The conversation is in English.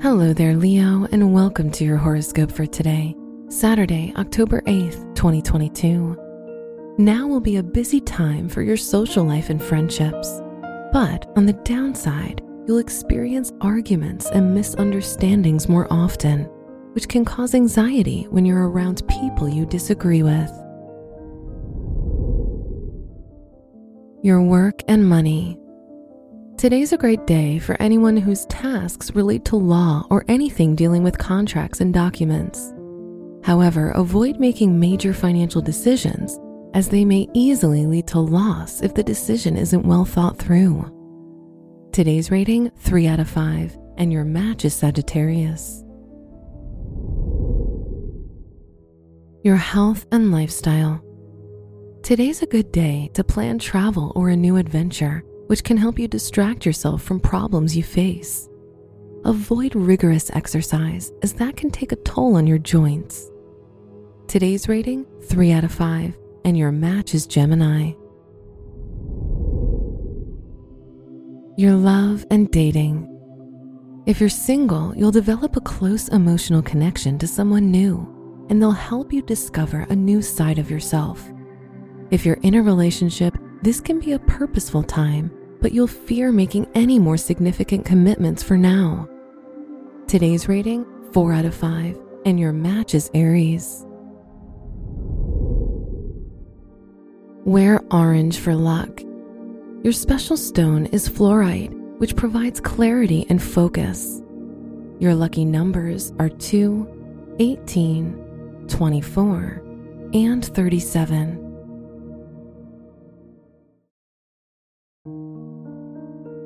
Hello there, Leo, and welcome to your horoscope for today, Saturday, October 8th, 2022. Now will be a busy time for your social life and friendships, but on the downside, you'll experience arguments and misunderstandings more often, which can cause anxiety when you're around people you disagree with. Your work and money. Today's a great day for anyone whose tasks relate to law or anything dealing with contracts and documents. However, avoid making major financial decisions as they may easily lead to loss if the decision isn't well thought through. Today's rating 3 out of 5, and your match is Sagittarius. Your health and lifestyle. Today's a good day to plan travel or a new adventure which can help you distract yourself from problems you face. Avoid rigorous exercise, as that can take a toll on your joints. Today's rating 3 out of 5, and your match is Gemini. Your love and dating. If you're single, you'll develop a close emotional connection to someone new, and they'll help you discover a new side of yourself. If you're in a relationship, this can be a purposeful time, but you'll fear making any more significant commitments for now. Today's rating 4 out of 5, and your match is Aries. Wear orange for luck. Your special stone is fluorite, which provides clarity and focus. Your lucky numbers are 2, 18, 24, and 37.